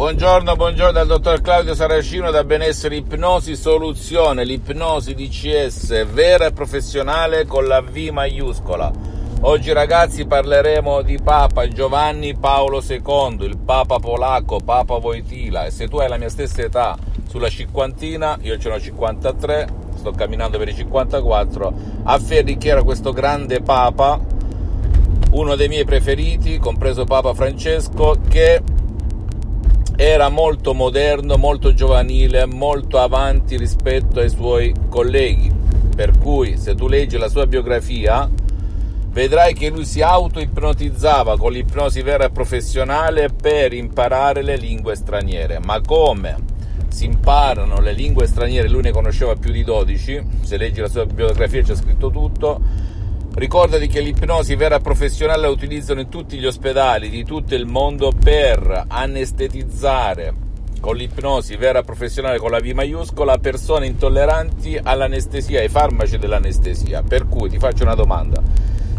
Buongiorno, buongiorno dal dottor Claudio Saracino da Benessere Ipnosi Soluzione, l'ipnosi DCS vera e professionale con la V maiuscola. Oggi ragazzi parleremo di Papa Giovanni Paolo II, il Papa polacco, Papa Voitila e se tu hai la mia stessa età sulla cinquantina, io ce n'ho 53, sto camminando per i 54, afferri chi era questo grande Papa, uno dei miei preferiti, compreso Papa Francesco, che era molto moderno, molto giovanile, molto avanti rispetto ai suoi colleghi. Per cui, se tu leggi la sua biografia, vedrai che lui si auto-ipnotizzava con l'ipnosi vera e professionale per imparare le lingue straniere. Ma come si imparano le lingue straniere? Lui ne conosceva più di 12, se leggi la sua biografia c'è scritto tutto Ricordati che l'ipnosi vera professionale la utilizzano in tutti gli ospedali di tutto il mondo per anestetizzare con l'ipnosi vera professionale con la V maiuscola persone intolleranti all'anestesia, ai farmaci dell'anestesia. Per cui ti faccio una domanda.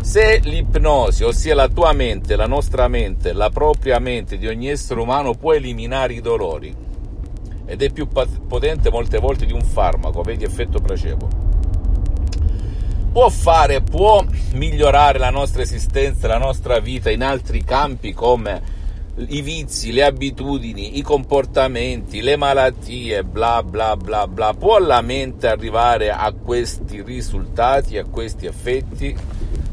Se l'ipnosi, ossia la tua mente, la nostra mente, la propria mente di ogni essere umano può eliminare i dolori ed è più potente molte volte di un farmaco, vedi effetto placebo può fare, può migliorare la nostra esistenza, la nostra vita in altri campi come i vizi, le abitudini, i comportamenti, le malattie, bla bla bla bla. Può la mente arrivare a questi risultati, a questi effetti?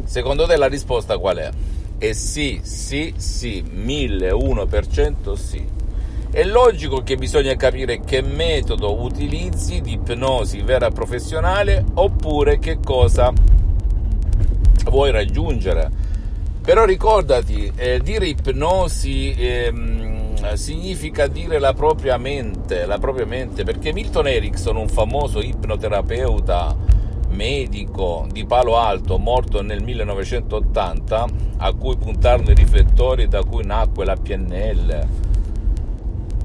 Secondo te la risposta qual è? E sì, sì, sì, 1001% sì. È logico che bisogna capire che metodo utilizzi di ipnosi vera professionale oppure che cosa vuoi raggiungere. Però ricordati, eh, dire ipnosi eh, significa dire la propria mente, la propria mente, perché Milton Erickson, un famoso ipnoterapeuta medico di Palo Alto, morto nel 1980, a cui puntarono i riflettori da cui nacque la PNL,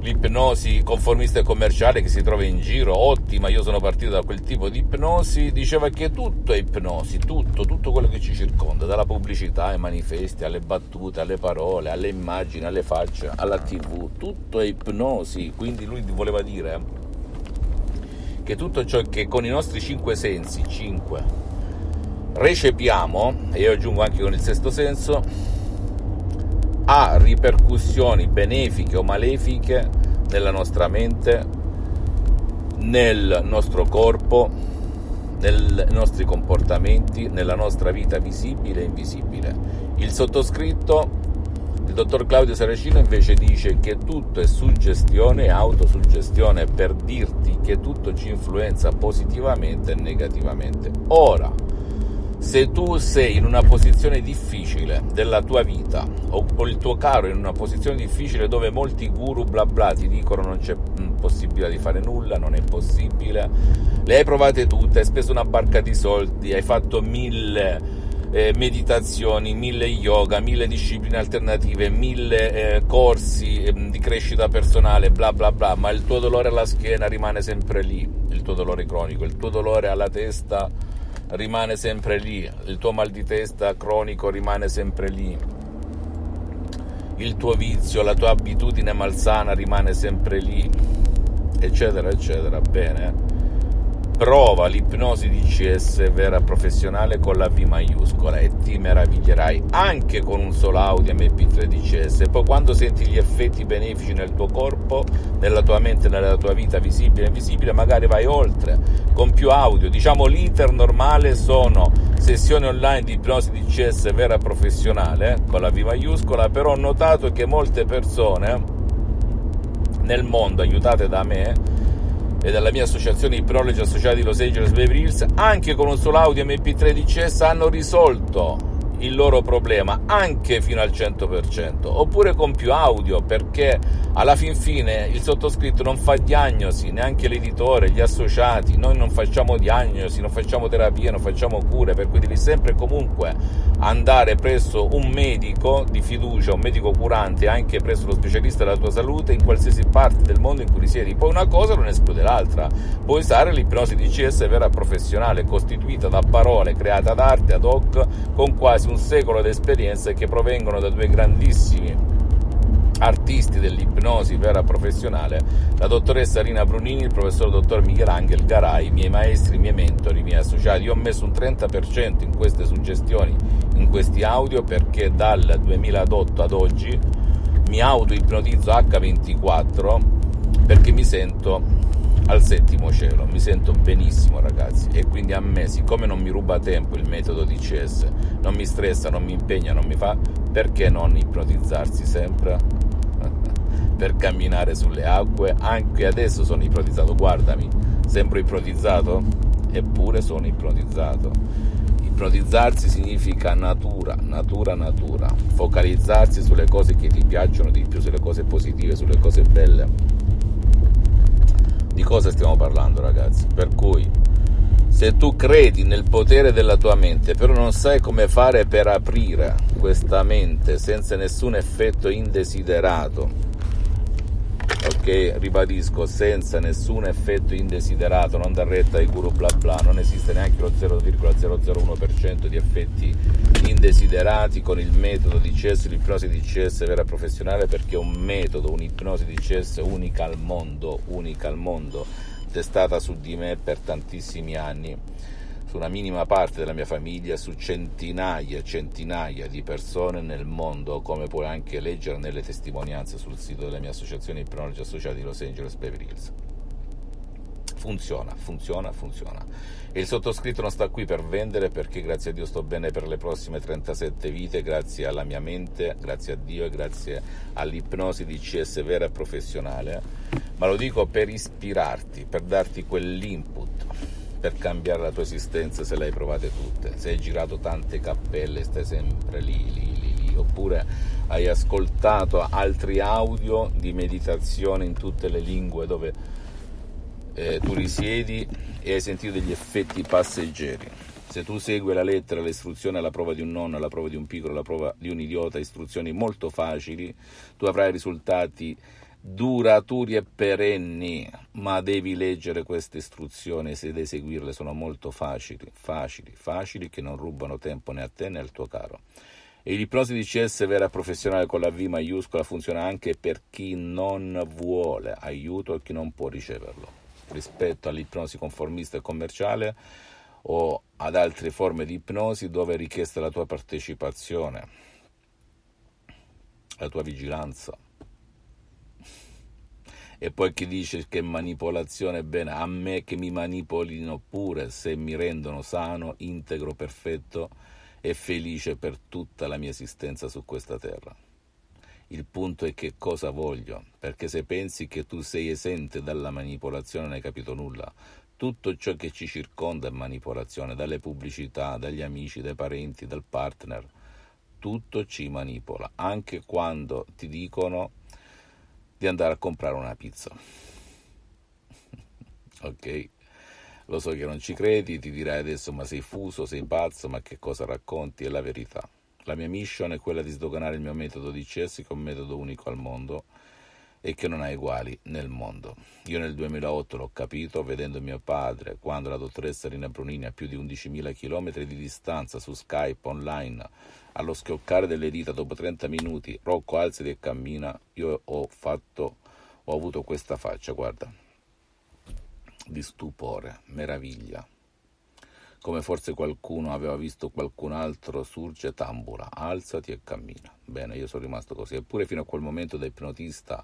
l'ipnosi conformista e commerciale che si trova in giro, ottima, io sono partito da quel tipo di ipnosi, diceva che tutto è ipnosi, tutto, tutto quello che ci circonda, dalla pubblicità ai manifesti, alle battute, alle parole, alle immagini, alle facce, alla tv, tutto è ipnosi, quindi lui voleva dire che tutto ciò che con i nostri cinque sensi, cinque, recepiamo, e io aggiungo anche con il sesto senso, ha ripercussioni benefiche o malefiche nella nostra mente, nel nostro corpo, nei nostri comportamenti, nella nostra vita visibile e invisibile. Il sottoscritto, il dottor Claudio Saracino, invece dice che tutto è suggestione e autosuggestione per dirti che tutto ci influenza positivamente e negativamente. Ora, se tu sei in una posizione difficile della tua vita o, o, il tuo caro in una posizione difficile dove molti guru bla bla ti dicono non c'è mm, possibilità di fare nulla, non è possibile, le hai provate tutte, hai speso una barca di soldi, hai fatto mille eh, meditazioni, mille yoga, mille discipline alternative, mille eh, corsi eh, di crescita personale, bla bla bla, ma il tuo dolore alla schiena rimane sempre lì, il tuo dolore cronico, il tuo dolore alla testa rimane sempre lì, il tuo mal di testa cronico rimane sempre lì, il tuo vizio, la tua abitudine malsana rimane sempre lì, eccetera, eccetera. Bene Prova l'ipnosi DCS vera professionale con la V maiuscola e ti meraviglierai anche con un solo audio MP3 DCS. E poi quando senti gli effetti benefici nel tuo corpo, nella tua mente, nella tua vita visibile e invisibile, magari vai oltre con più audio. Diciamo l'iter normale sono sessioni online di ipnosi DCS vera professionale con la V maiuscola, però ho notato che molte persone nel mondo aiutate da me e dalla mia associazione Ipnologi Associati Los Angeles Beverly Hills, anche con un solo audio MP3 DCS hanno risolto il loro problema anche fino al 100%, oppure con più audio, perché alla fin fine il sottoscritto non fa diagnosi, neanche l'editore, gli associati, noi non facciamo diagnosi, non facciamo terapie, non facciamo cure, per cui devi sempre comunque andare presso un medico di fiducia, un medico curante, anche presso lo specialista della tua salute in qualsiasi parte del mondo in cui risiedi. Poi una cosa non esclude l'altra. Puoi usare l'ipnosi DCS vera professionale, costituita da parole create ad arte, ad hoc, con quasi un secolo di esperienze che provengono da due grandissimi artisti dell'ipnosi vera professionale, la dottoressa Rina Brunini il professor dottor Michelangelo Garai, i miei maestri, i miei mentori, i miei associati. Io ho messo un 30% in queste suggestioni, in questi audio, perché dal 2008 ad oggi mi auto-ipnotizzo H24 perché mi sento al settimo cielo, mi sento benissimo ragazzi e quindi a me siccome non mi ruba tempo il metodo DCS, non mi stressa, non mi impegna, non mi fa, perché non ipnotizzarsi sempre? per camminare sulle acque, anche adesso sono ipnotizzato, guardami, sembro ipnotizzato? Eppure sono ipnotizzato. Ipnotizzarsi significa natura, natura, natura, focalizzarsi sulle cose che ti piacciono di più, sulle cose positive, sulle cose belle di cosa stiamo parlando ragazzi? Per cui se tu credi nel potere della tua mente, però non sai come fare per aprire questa mente senza nessun effetto indesiderato, ok? Ribadisco, senza nessun effetto indesiderato, non dar retta ai guru bla bla, non esiste neanche lo 0,001% di effetti indesiderati con il metodo di CS, l'ipnosi di CS vera professionale, perché è un metodo, un'ipnosi di CS unica al mondo, unica al mondo, testata su di me per tantissimi anni su una minima parte della mia famiglia, su centinaia e centinaia di persone nel mondo, come puoi anche leggere nelle testimonianze sul sito della mia associazione Ipnologi Associati di Los Angeles Beverly Hills. Funziona, funziona, funziona. E il sottoscritto non sta qui per vendere perché grazie a Dio sto bene per le prossime 37 vite, grazie alla mia mente, grazie a Dio e grazie all'ipnosi di CS vera e professionale, ma lo dico per ispirarti, per darti quell'input per cambiare la tua esistenza se le hai provate tutte, se hai girato tante cappelle stai sempre lì, lì, lì, lì, oppure hai ascoltato altri audio di meditazione in tutte le lingue dove eh, tu risiedi e hai sentito degli effetti passeggeri. Se tu segui la lettera, l'istruzione alla prova di un nonno, alla prova di un piccolo, alla prova di un idiota, istruzioni molto facili, tu avrai risultati duraturi e perenni, ma devi leggere queste istruzioni se devi seguirle, sono molto facili, facili, facili che non rubano tempo né a te né al tuo caro. E l'ipnosi di CS vera professionale con la V maiuscola funziona anche per chi non vuole aiuto e chi non può riceverlo, rispetto all'ipnosi conformista e commerciale o ad altre forme di ipnosi dove è richiesta la tua partecipazione, la tua vigilanza e poi chi dice che manipolazione è bene, a me che mi manipolino pure se mi rendono sano, integro, perfetto e felice per tutta la mia esistenza su questa terra. Il punto è che cosa voglio, perché se pensi che tu sei esente dalla manipolazione non hai capito nulla. Tutto ciò che ci circonda è manipolazione, dalle pubblicità, dagli amici, dai parenti, dal partner. Tutto ci manipola, anche quando ti dicono di andare a comprare una pizza. ok? Lo so che non ci credi, ti dirai adesso ma sei fuso, sei pazzo, ma che cosa racconti? È la verità. La mia mission è quella di sdoganare il mio metodo di CS, che è un metodo unico al mondo e che non ha uguali nel mondo. Io nel 2008 l'ho capito vedendo mio padre quando la dottoressa Rina Brunini a più di 11.000 km di distanza su Skype online allo schioccare delle dita dopo 30 minuti, Rocco alzati e cammina, io ho fatto, ho avuto questa faccia, guarda, di stupore, meraviglia. Come forse qualcuno aveva visto qualcun altro surge tambula, alzati e cammina. Bene, io sono rimasto così. Eppure fino a quel momento da ipnotista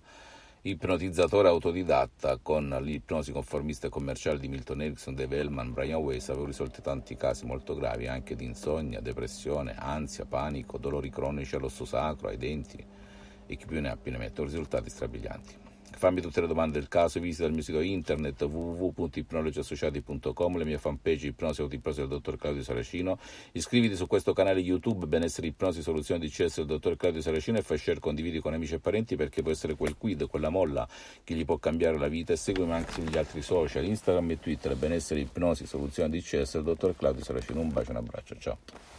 ipnotizzatore autodidatta con l'ipnosi conformista e commerciale di Milton Erickson, Dave Hellman, Brian Weiss avevo risolto tanti casi molto gravi anche di insonnia, depressione, ansia, panico, dolori cronici all'osso sacro, ai denti e chi più ne ha più ne mette, risultati strabilianti. Fammi tutte le domande del caso, visita il mio sito internet www.ipnologiassociati.com, le mie fanpage Ipnosi Autoipnosi del dottor Claudio Saracino. Iscriviti su questo canale YouTube Benessere Ipnosi Soluzione DCS del dottor Claudio Saracino e fai share, condividi con amici e parenti perché può essere quel quid, quella molla che gli può cambiare la vita e seguimi anche sugli altri social, Instagram e Twitter Benessere Ipnosi Soluzione DCS del dottor Claudio Saracino. Un bacio un abbraccio, ciao.